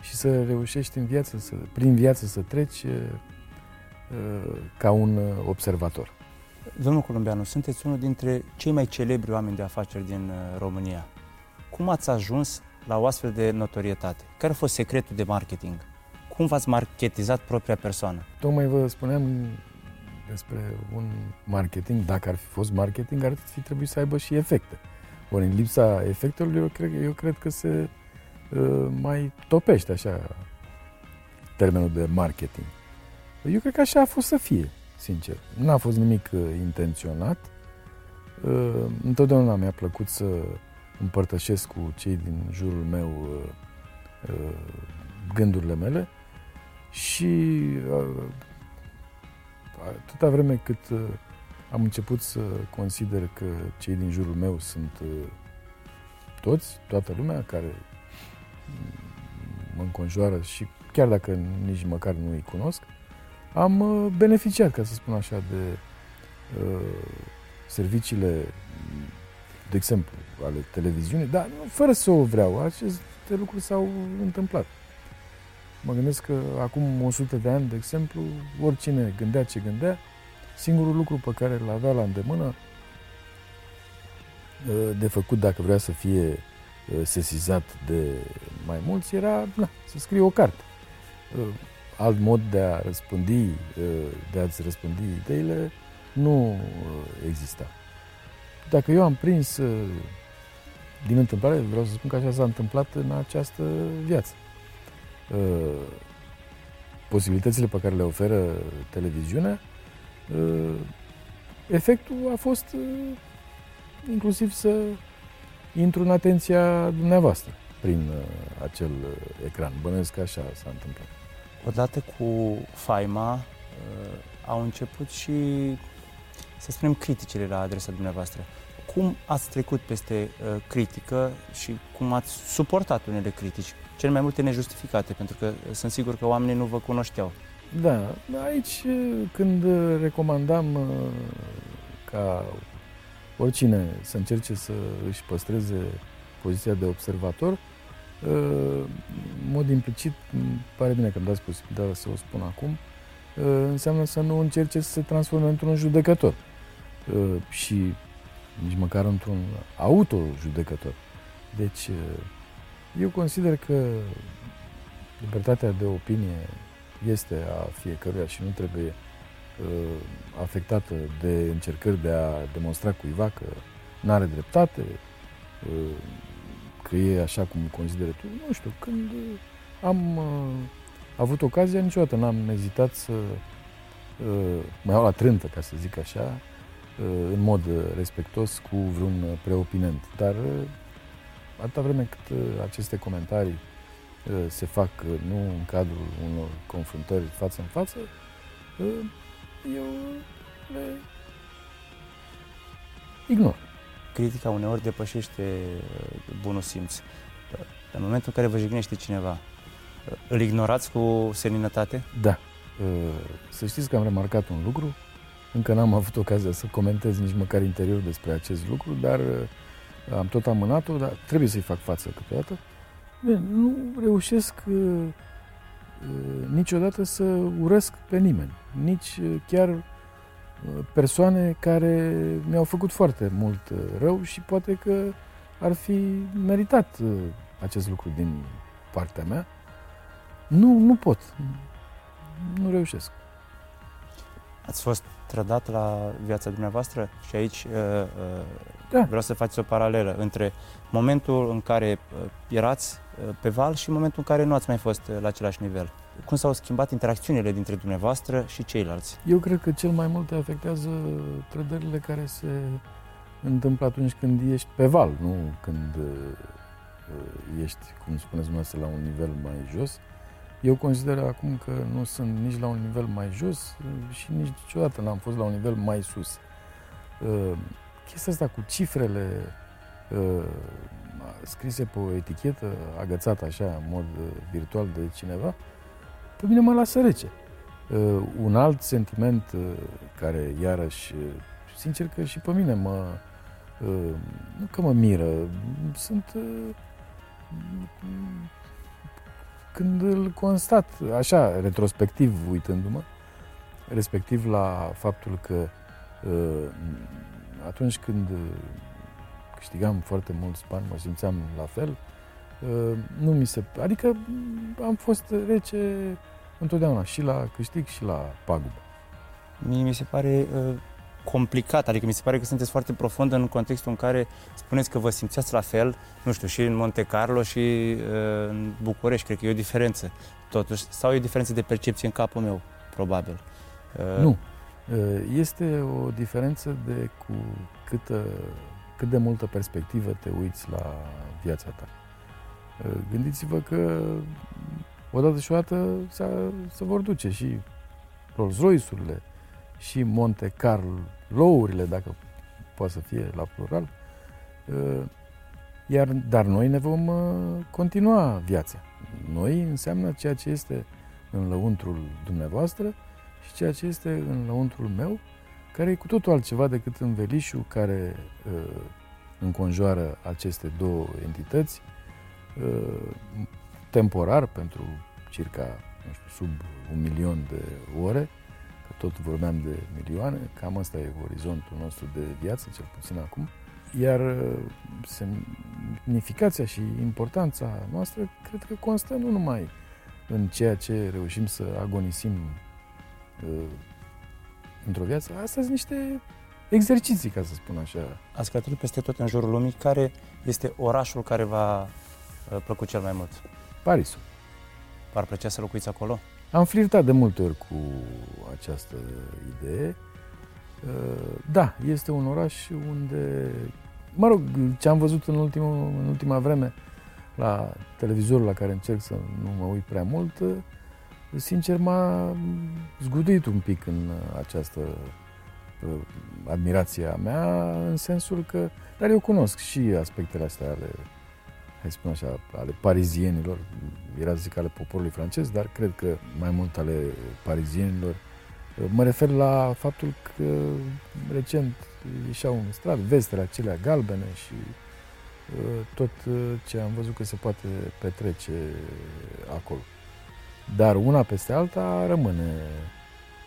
și să reușești în viață, să, prin viață să treci ca un observator. Domnul Columbianu, sunteți unul dintre cei mai celebri oameni de afaceri din uh, România. Cum ați ajuns la o astfel de notorietate? Care a fost secretul de marketing? Cum v-ați marketizat propria persoană? Tocmai vă spuneam despre un marketing, dacă ar fi fost marketing, ar fi trebuit să aibă și efecte. Ori în lipsa efectelor, eu cred, eu cred că se uh, mai topește așa termenul de marketing. Eu cred că așa a fost să fie sincer. N-a fost nimic uh, intenționat. Uh, întotdeauna mi-a plăcut să împărtășesc cu cei din jurul meu uh, uh, gândurile mele și uh, atâta vreme cât uh, am început să consider că cei din jurul meu sunt uh, toți, toată lumea care mă înconjoară și chiar dacă nici măcar nu îi cunosc, am uh, beneficiat, ca să spun așa, de uh, serviciile, de exemplu, ale televiziunii, dar fără să o vreau. Aceste lucruri s-au întâmplat. Mă gândesc că acum 100 de ani, de exemplu, oricine gândea ce gândea, singurul lucru pe care îl avea la îndemână uh, de făcut dacă vrea să fie uh, sesizat de mai mulți era na, să scrie o carte alt mod de a răspândi, uh, de a-ți răspândi ideile, nu uh, exista. Dacă eu am prins uh, din întâmplare, vreau să spun că așa s-a întâmplat în această viață. Posibilitățile pe care le oferă televiziunea, efectul a fost inclusiv să intru în atenția dumneavoastră prin acel ecran. Bănuiesc că așa s-a întâmplat odată cu faima uh, au început și, să spunem, criticile la adresa dumneavoastră. Cum ați trecut peste uh, critică și cum ați suportat unele critici, cele mai multe nejustificate, pentru că sunt sigur că oamenii nu vă cunoșteau. Da, aici când recomandam uh, ca oricine să încerce să își păstreze poziția de observator, în mod implicit, pare bine că îmi dați posibilitatea să o spun acum, înseamnă să nu încerce să se transforme într-un judecător și nici măcar într-un auto-judecător. Deci, eu consider că libertatea de opinie este a fiecăruia și nu trebuie afectată de încercări de a demonstra cuiva că nu are dreptate, că e așa cum consideră tu. Nu știu, când am uh, avut ocazia, niciodată n-am ezitat să uh, mă iau la trântă, ca să zic așa, uh, în mod respectos cu vreun preopinent. Dar uh, atâta vreme cât uh, aceste comentarii uh, se fac uh, nu în cadrul unor confruntări față în față, uh, eu le ignor critica uneori depășește uh, bunul simț. În momentul în care vă jignește cineva, uh, îl ignorați cu seninătate? Da. Uh, să știți că am remarcat un lucru, încă n-am avut ocazia să comentez nici măcar interior despre acest lucru, dar am tot amânat-o, dar trebuie să-i fac față câteodată. Nu reușesc niciodată să urăsc pe nimeni, nici chiar persoane care mi-au făcut foarte mult uh, rău și poate că ar fi meritat uh, acest lucru din partea mea. Nu, nu pot. Nu reușesc. Ați fost trădat la viața dumneavoastră și aici uh, da. vreau să faceți o paralelă între momentul în care erați pe val și momentul în care nu ați mai fost la același nivel. cum s-au schimbat interacțiunile dintre dumneavoastră și ceilalți? Eu cred că cel mai mult te afectează trădările care se întâmplă atunci când ești pe val, nu când uh, ești, cum spuneți dumneavoastră, la un nivel mai jos. Eu consider acum că nu sunt nici la un nivel mai jos uh, și nici niciodată n-am fost la un nivel mai sus. Uh, chestia asta cu cifrele scrise pe o etichetă, agățată așa, în mod virtual de cineva, pe mine mă lasă rece. Uh, un alt sentiment uh, care iarăși, uh, sincer că și pe mine mă, uh, nu că mă miră, sunt uh, când îl constat, așa, retrospectiv uitându-mă, respectiv la faptul că uh, atunci când câștigam foarte mulți bani, mă simțeam la fel, uh, nu mi se... Adică am fost rece întotdeauna, și la câștig și la pagubă. Mie mi se pare uh, complicat, adică mi se pare că sunteți foarte profund în contextul în care spuneți că vă simțeați la fel, nu știu, și în Monte Carlo și uh, în București, cred că e o diferență totuși, sau e o diferență de percepție în capul meu, probabil. Uh, nu. Uh, este o diferență de cu câtă, cât de multă perspectivă te uiți la viața ta. Uh, gândiți-vă că odată și odată se vor duce și Rolls-Royce-urile și Monte Carlo-urile, dacă poate să fie la plural, ă, iar, dar noi ne vom ă, continua viața. Noi înseamnă ceea ce este în lăuntrul dumneavoastră și ceea ce este în lăuntrul meu, care e cu totul altceva decât învelișul care uh, înconjoară aceste două entități, uh, temporar pentru circa nu știu, sub un milion de ore, că tot vorbeam de milioane, cam asta e orizontul nostru de viață, cel puțin acum, iar uh, semnificația și importanța noastră cred că constă nu numai în ceea ce reușim să agonisim uh, într-o viață, astea sunt niște exerciții, ca să spun așa. Ați călătorit peste tot în jurul lumii. Care este orașul care v-a uh, plăcut cel mai mult? Parisul. V-ar plăcea să locuiți acolo? Am flirtat de multe ori cu această idee. Uh, da, este un oraș unde, mă rog, ce am văzut în, ultimul, în ultima vreme la televizorul la care încerc să nu mă uit prea mult, uh, sincer m-a zguduit un pic în această uh, admirație a mea, în sensul că, dar eu cunosc și aspectele astea ale hai să spun așa, ale parizienilor, era să zic ale poporului francez, dar cred că mai mult ale parizienilor. Mă refer la faptul că recent ieșeau în stradă vestele acelea galbene și uh, tot uh, ce am văzut că se poate petrece acolo. Dar una peste alta rămâne,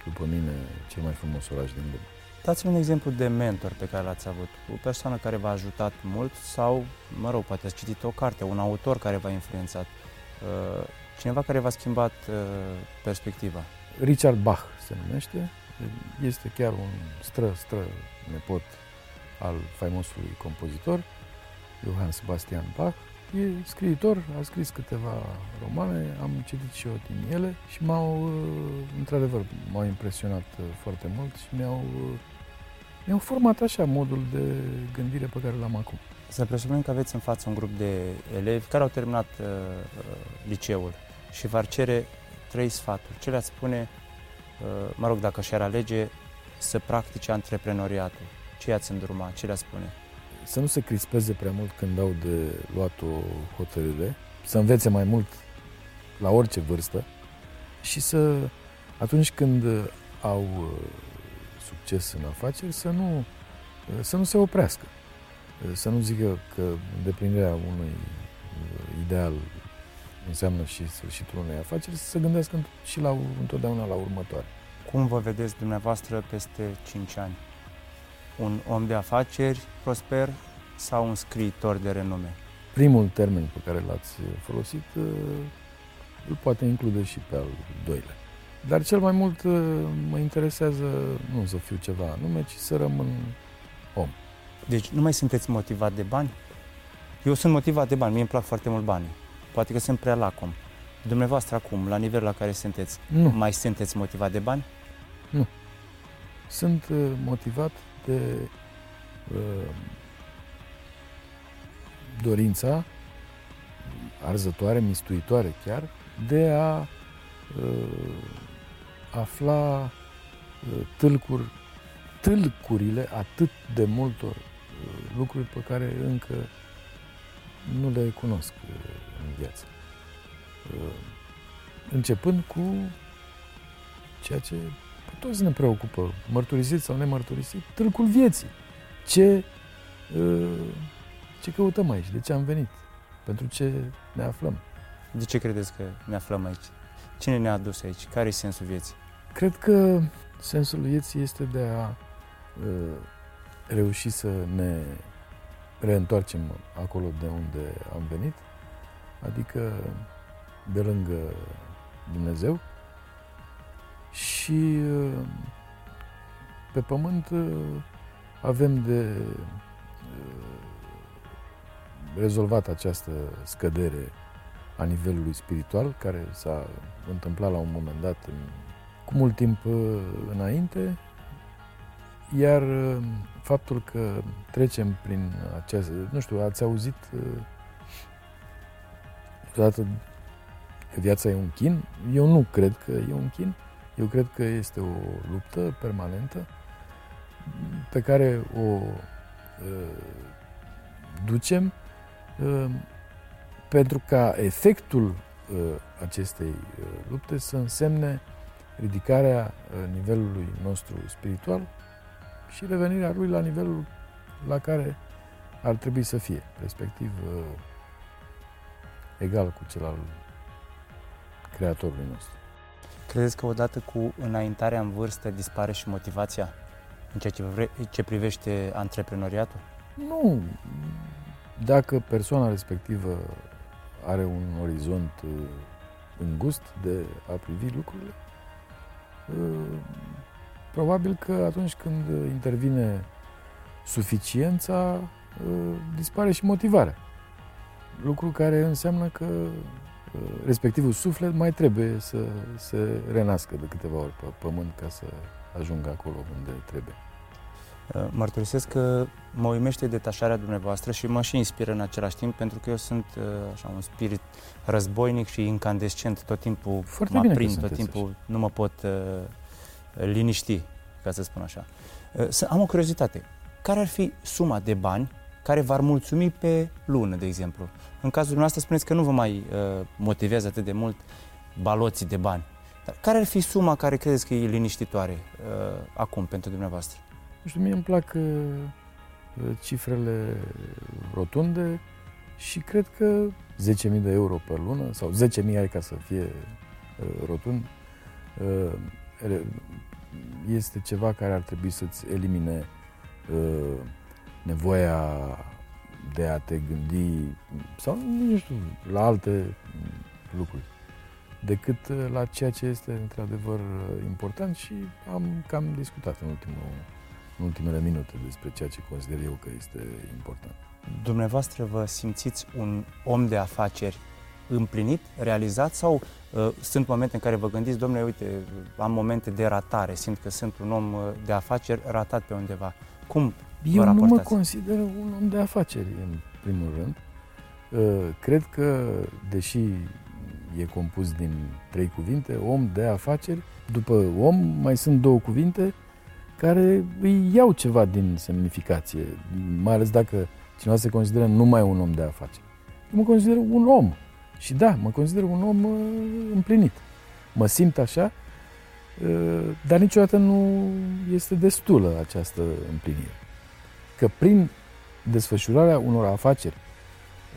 după mine, cel mai frumos oraș din lume. Dați-mi un exemplu de mentor pe care l-ați avut, o persoană care v-a ajutat mult sau, mă rog, poate ați citit o carte, un autor care v-a influențat, uh, cineva care v-a schimbat uh, perspectiva. Richard Bach se numește, este chiar un stră, stră nepot al faimosului compozitor, Johann Sebastian Bach. E scriitor, a scris câteva romane, am citit și eu din ele și m-au, uh, într-adevăr, m-au impresionat foarte mult și mi-au mi-au format așa modul de gândire pe care l-am acum. Să presupunem că aveți în față un grup de elevi care au terminat uh, uh, liceul și v-ar cere trei sfaturi. Ce le-ați spune, uh, mă rog, dacă și-ar alege, să practice antreprenoriatul? Ce i-ați îndruma? Ce le-ați spune? Să nu se crispeze prea mult când au de luat o hotărâre, să învețe mai mult la orice vârstă și să, atunci când au uh, succes în afaceri să nu, să nu se oprească. Să nu zică că îndeplinirea unui ideal înseamnă și sfârșitul unei afaceri, să se gândească și la, întotdeauna la următoare. Cum vă vedeți dumneavoastră peste 5 ani? Un om de afaceri prosper sau un scriitor de renume? Primul termen pe care l-ați folosit îl poate include și pe al doilea. Dar cel mai mult uh, mă interesează nu să fiu ceva anume, ci să rămân om. Deci nu mai sunteți motivat de bani? Eu sunt motivat de bani, mie îmi plac foarte mult banii. Poate că sunt prea lacom. Dumneavoastră acum, la nivelul la care sunteți, Nu. mai sunteți motivat de bani? Sunt uh, motivat de uh, dorința arzătoare, mistuitoare chiar, de a uh, afla uh, tâlcuri, tâlcurile atât de multor uh, lucruri pe care încă nu le cunosc uh, în viață. Uh, începând cu ceea ce pe toți ne preocupă, mărturisit sau nemărturisit, tâlcul vieții. Ce, uh, ce căutăm aici? De ce am venit? Pentru ce ne aflăm? De ce credeți că ne aflăm aici? Cine ne-a adus aici? Care e sensul vieții? Cred că sensul vieții este de a uh, reuși să ne reîntoarcem acolo de unde am venit, adică de lângă Dumnezeu și uh, pe pământ uh, avem de uh, rezolvat această scădere a nivelului spiritual care s-a întâmplat la un moment dat în, cu mult timp uh, înainte, iar uh, faptul că trecem prin această, nu știu, ați auzit uh, câteodată că viața e un chin? Eu nu cred că e un chin. Eu cred că este o luptă permanentă pe care o uh, ducem uh, pentru ca efectul uh, acestei uh, lupte să însemne ridicarea uh, nivelului nostru spiritual și revenirea lui la nivelul la care ar trebui să fie, respectiv uh, egal cu cel al Creatorului nostru. Credeți că odată cu înaintarea în vârstă dispare și motivația în ceea ce, vre- ce privește antreprenoriatul? Nu. Dacă persoana respectivă are un orizont uh, îngust de a privi lucrurile, uh, probabil că atunci când intervine suficiența, uh, dispare și motivarea. Lucru care înseamnă că uh, respectivul suflet mai trebuie să se renască de câteva ori pe pământ ca să ajungă acolo unde trebuie. Uh, Mărturisesc că mă uimește detașarea dumneavoastră și mă și inspiră în același timp pentru că eu sunt uh, așa un spirit războinic și incandescent, tot timpul Foarte mă bine că aprind, tot sunteți timpul nu mă pot uh, liniști, ca să spun așa. Uh, să am o curiozitate. Care ar fi suma de bani care v-ar mulțumi pe lună, de exemplu? În cazul dumneavoastră spuneți că nu vă mai uh, motivează atât de mult baloții de bani. Dar care ar fi suma care credeți că e liniștitoare uh, acum pentru dumneavoastră? Nu știu, mie îmi plac uh, uh, cifrele rotunde și cred că 10.000 de euro pe lună sau 10.000 ai ca să fie uh, rotund uh, re- este ceva care ar trebui să-ți elimine uh, nevoia de a te gândi sau nu știu, la alte lucruri decât uh, la ceea ce este într-adevăr uh, important și am cam discutat în ultimul în ultimele minute despre ceea ce consider eu că este important. Dumneavoastră vă simțiți un om de afaceri împlinit, realizat sau uh, sunt momente în care vă gândiți, domnule, uite, am momente de ratare, simt că sunt un om uh, de afaceri ratat pe undeva. Cum vă Eu nu mă raportați? consider un om de afaceri, în primul rând. Uh, Cred că, deși e compus din trei cuvinte, om de afaceri, după om mai sunt două cuvinte care îi iau ceva din semnificație, mai ales dacă cineva se consideră numai un om de afaceri. Eu mă consider un om și da, mă consider un om uh, împlinit. Mă simt așa, uh, dar niciodată nu este destulă această împlinire. Că prin desfășurarea unor afaceri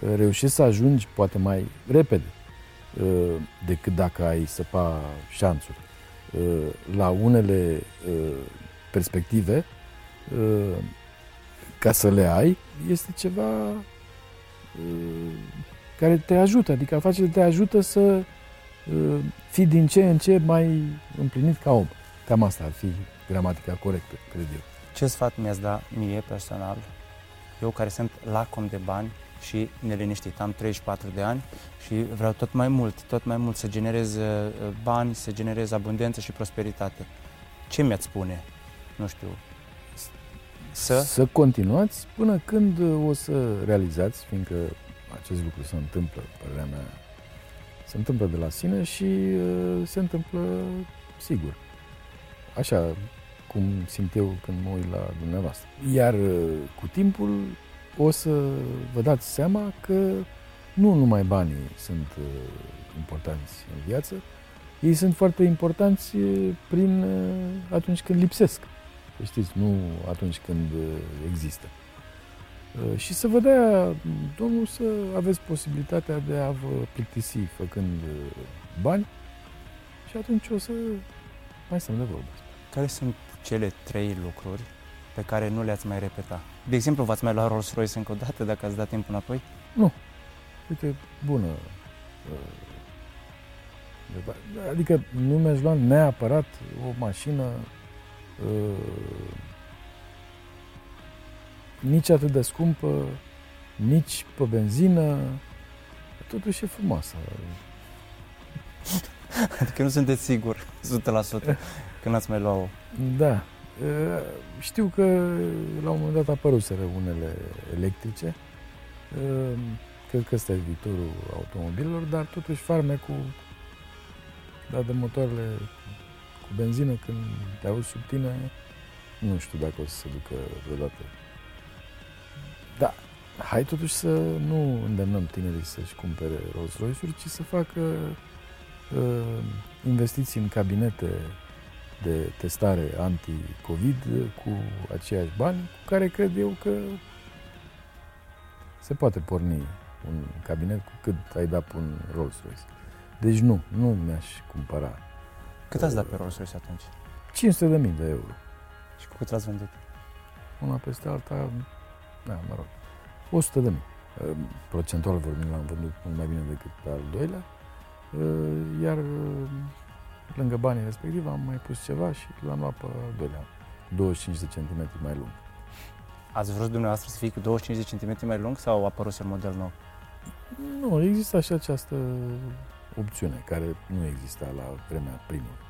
uh, reușești să ajungi poate mai repede uh, decât dacă ai săpa șanțuri uh, la unele uh, perspective uh, ca să le ai, este ceva uh, care te ajută, adică afacerile te ajută să uh, fii din ce în ce mai împlinit ca om. Cam asta ar fi gramatica corectă, cred eu. Ce sfat mi-ați da mie personal, eu care sunt lacom de bani și neliniștit. Am 34 de ani și vreau tot mai mult, tot mai mult să generez uh, bani, să generez abundență și prosperitate. Ce mi-ați spune? Nu știu. Să? Să continuați până când o să realizați, fiindcă acest lucru se întâmplă, părerea mea, se întâmplă de la sine și uh, se întâmplă sigur. Așa cum simt eu când mă uit la dumneavoastră. Iar uh, cu timpul o să vă dați seama că nu numai banii sunt uh, importanți în viață, ei sunt foarte importanți uh, prin atunci când lipsesc. Știți, nu atunci când există. Și să vă dea Domnul să aveți posibilitatea de a vă plictisi făcând bani și atunci o să mai stăm de vorbă. Care sunt cele trei lucruri pe care nu le-ați mai repetat? De exemplu, v-ați mai luat Rolls-Royce încă o dată dacă ați dat timp înapoi? Nu. Uite, bună. Uh, adică nu mi-aș lua neapărat o mașină uh, nici atât de scumpă, nici pe benzină. Totuși e frumoasă. Adică nu sunteți sigur, 100%, când ați mai luat-o. Da. Știu că la un moment dat apăruseră unele electrice. Cred că ăsta e viitorul automobililor, dar totuși farmecul dat de motoarele cu benzină când te auzi sub tine, nu știu dacă o să se ducă vreodată. Da, hai totuși să nu îndemnăm tinerii să-și cumpere Rolls-Royce-uri, ci să facă uh, investiții în cabinete de testare anti-Covid cu aceiași bani, cu care cred eu că se poate porni un cabinet cu cât ai dat pe un Rolls-Royce. Deci nu, nu mi-aș cumpăra. Cât ați dat pe Rolls-Royce atunci? 500 de mii de euro. Și cu cât l-ați vândut? Una peste alta, da, mă rog, 100 de mii. Procentual vorbind, l-am vândut mult mai bine decât al doilea, iar lângă banii respectiv am mai pus ceva și l-am luat pe al doilea, 25 de centimetri mai lung. Ați vrut dumneavoastră să fie cu 25 de centimetri mai lung sau a apărut un model nou? Nu, există și această opțiune care nu exista la vremea primului.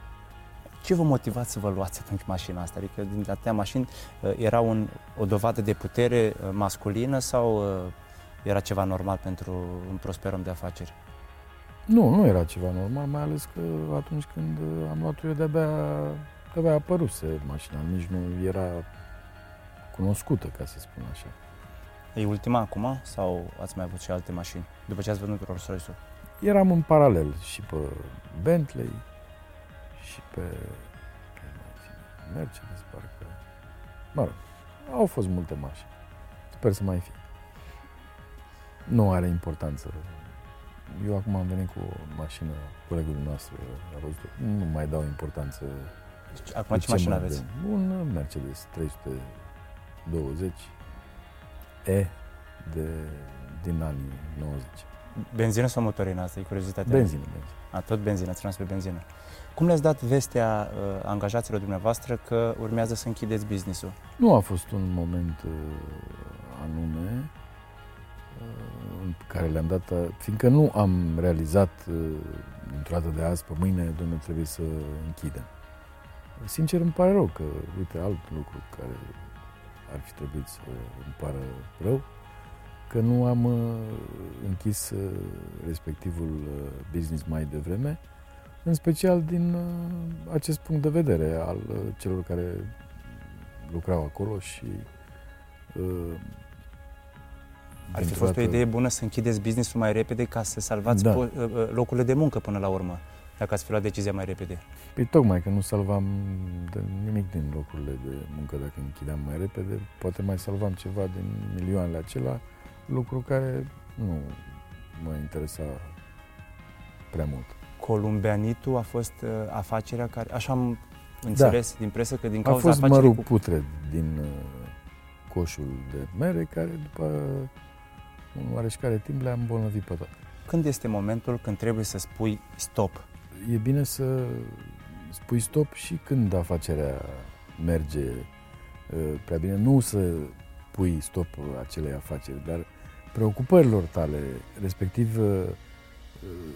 Ce vă motivați să vă luați atunci mașina asta? Adică din atâtea mașini uh, era un, o dovadă de putere uh, masculină sau uh, era ceva normal pentru un prosper om de afaceri? Nu, nu era ceva normal, mai ales că atunci când am luat-o eu de-abia, de-abia apăruse mașina, nici nu era cunoscută, ca să spun așa. E ultima acum sau ați mai avut și alte mașini după ce ați vândut Rolls-Royce-ul? Eram în paralel și pe Bentley și pe Mercedes, parcă. Mă rog, au fost multe mașini. Sper să mai fie. Nu are importanță eu acum am venit cu o mașină, colegul nostru a văzut, nu mai dau importanță. Deci, acum ce mașină aveți? Un Mercedes 320 E de, din anii 90. Benzină sau motorină? Asta e curiozitatea. Benzină, benzină. A, tot benzină, ați pe benzină. Cum le-ați dat vestea uh, angajaților dumneavoastră că urmează să închideți business-ul? Nu a fost un moment uh, anume în care le-am dat, fiindcă nu am realizat uh, dintr-o dată de azi pe mâine, domnule, trebuie să închidem. Sincer îmi pare rău că, uite, alt lucru care ar fi trebuit să îmi pară rău, că nu am uh, închis uh, respectivul business mai devreme, în special din acest punct de vedere al celor care lucrau acolo și ar fi fost o idee bună să închideți business-ul mai repede ca să salvați da. Uh, uh, locurile de muncă până la urmă, dacă ați fi luat decizia mai repede. Păi tocmai că nu salvam de nimic din locurile de muncă dacă închideam mai repede, poate mai salvam ceva din milioanele acelea, lucru care nu mă interesa prea mult. Columbianitul a fost uh, afacerea care, așa am înțeles da. din presă, că din cauza A fost mărul cu... putred din uh, coșul de mere, care după un oareșcare timp le-am îmbolnăvit pe toate. Când este momentul când trebuie să spui stop? E bine să spui stop și când afacerea merge uh, prea bine. Nu să pui stop acelei afaceri, dar preocupărilor tale, respectiv uh,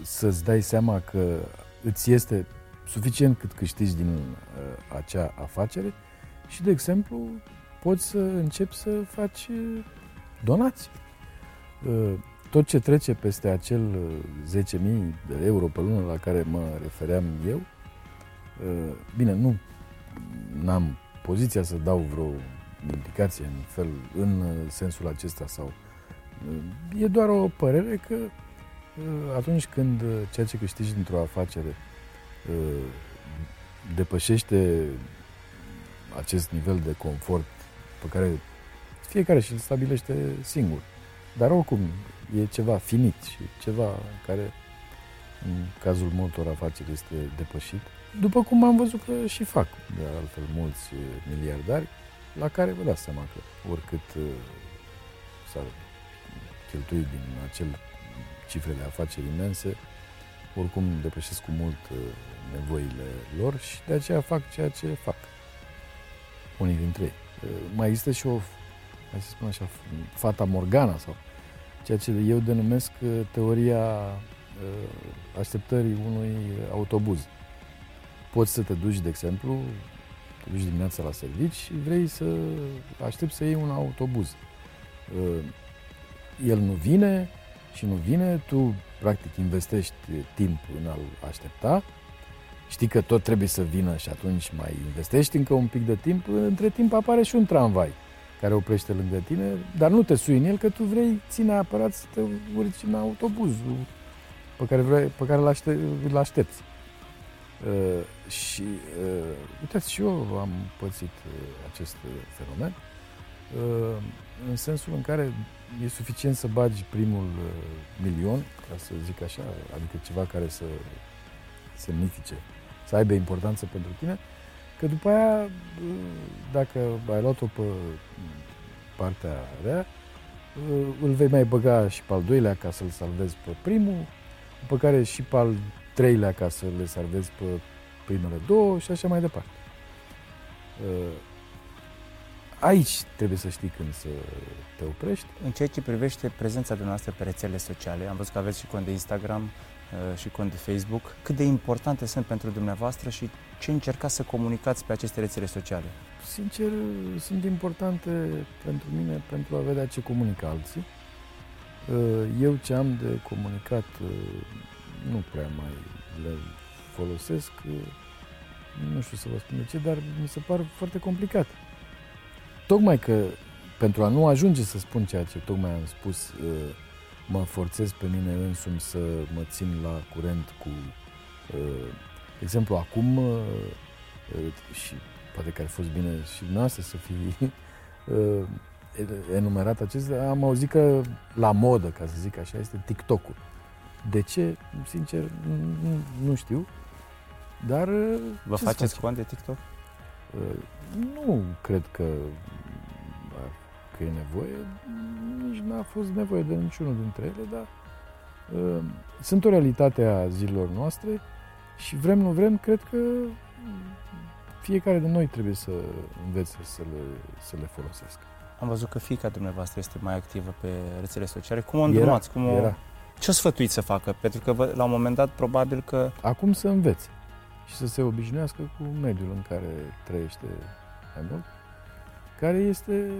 să-ți dai seama că îți este suficient cât câștigi din uh, acea afacere și, de exemplu, poți să începi să faci uh, donații. Uh, tot ce trece peste acel 10.000 de euro pe lună la care mă refeream eu, bine, nu am poziția să dau vreo indicație în, fel, în sensul acesta sau e doar o părere că atunci când ceea ce câștigi dintr-o afacere depășește acest nivel de confort pe care fiecare și-l stabilește singur. Dar oricum e ceva finit și ceva care în cazul multor afaceri este depășit. După cum am văzut că și fac de altfel mulți miliardari, la care vă dați seama că oricât uh, s-ar cheltui din acel cifre de afaceri imense, oricum depășesc cu mult uh, nevoile lor și de aceea fac ceea ce fac. Unii dintre ei. Uh, mai există și o, hai să spun așa, fata Morgana sau ceea ce eu denumesc uh, teoria așteptării unui autobuz. Poți să te duci, de exemplu, te duci dimineața la servici și vrei să aștepți să iei un autobuz. El nu vine și nu vine, tu practic investești timp în a-l aștepta, știi că tot trebuie să vină și atunci mai investești încă un pic de timp, între timp apare și un tramvai care oprește lângă tine, dar nu te sui în el că tu vrei, ține neapărat să te urci în autobuzul pe care, vrei, pe care îl, aște, îl aștepți. Uh, și uh, uitați, și eu am pățit uh, acest fenomen, uh, în sensul în care e suficient să bagi primul uh, milion, ca să zic așa, adică ceva care să semnifice, să aibă importanță pentru tine, că după aia, uh, dacă ai luat-o pe partea rea, uh, îl vei mai băga și pe al doilea ca să-l salvezi pe primul, după care și pe al treilea ca să le salvezi pe primele două și așa mai departe aici trebuie să știi când să te oprești. În ceea ce privește prezența dumneavoastră pe rețelele sociale, am văzut că aveți și cont de Instagram uh, și cont de Facebook. Cât de importante sunt pentru dumneavoastră și ce încercați să comunicați pe aceste rețele sociale? Sincer, sunt importante pentru mine pentru a vedea ce comunică alții. Uh, eu ce am de comunicat uh, nu prea mai le folosesc. Nu știu să vă spun de ce, dar mi se par foarte complicat tocmai că pentru a nu ajunge să spun ceea ce tocmai am spus, uh, mă forțez pe mine însumi să mă țin la curent cu, uh, de exemplu, acum, uh, și poate că ar fost bine și noastră să fi enumerat acestea, am auzit că la modă, ca să zic așa, este TikTok-ul. De ce? Sincer, nu, nu știu. Dar... Vă faceți cont de TikTok? Nu cred că că e nevoie, nici n-a fost nevoie de niciunul dintre ele, dar uh, sunt o realitate a zilelor noastre și vrem, nu vrem, cred că fiecare de noi trebuie să învețe să le, să le folosească. Am văzut că fiica dumneavoastră este mai activă pe rețele sociale. Cum o îndrumați? Cum o... Era. Ce o sfătuiți să facă? Pentru că la un moment dat probabil că... Acum să învețe și să se obișnuiască cu mediul în care trăiește mai mult, care este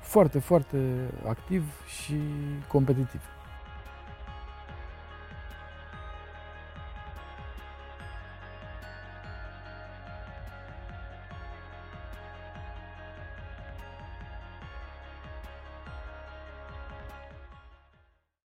foarte, foarte activ și competitiv.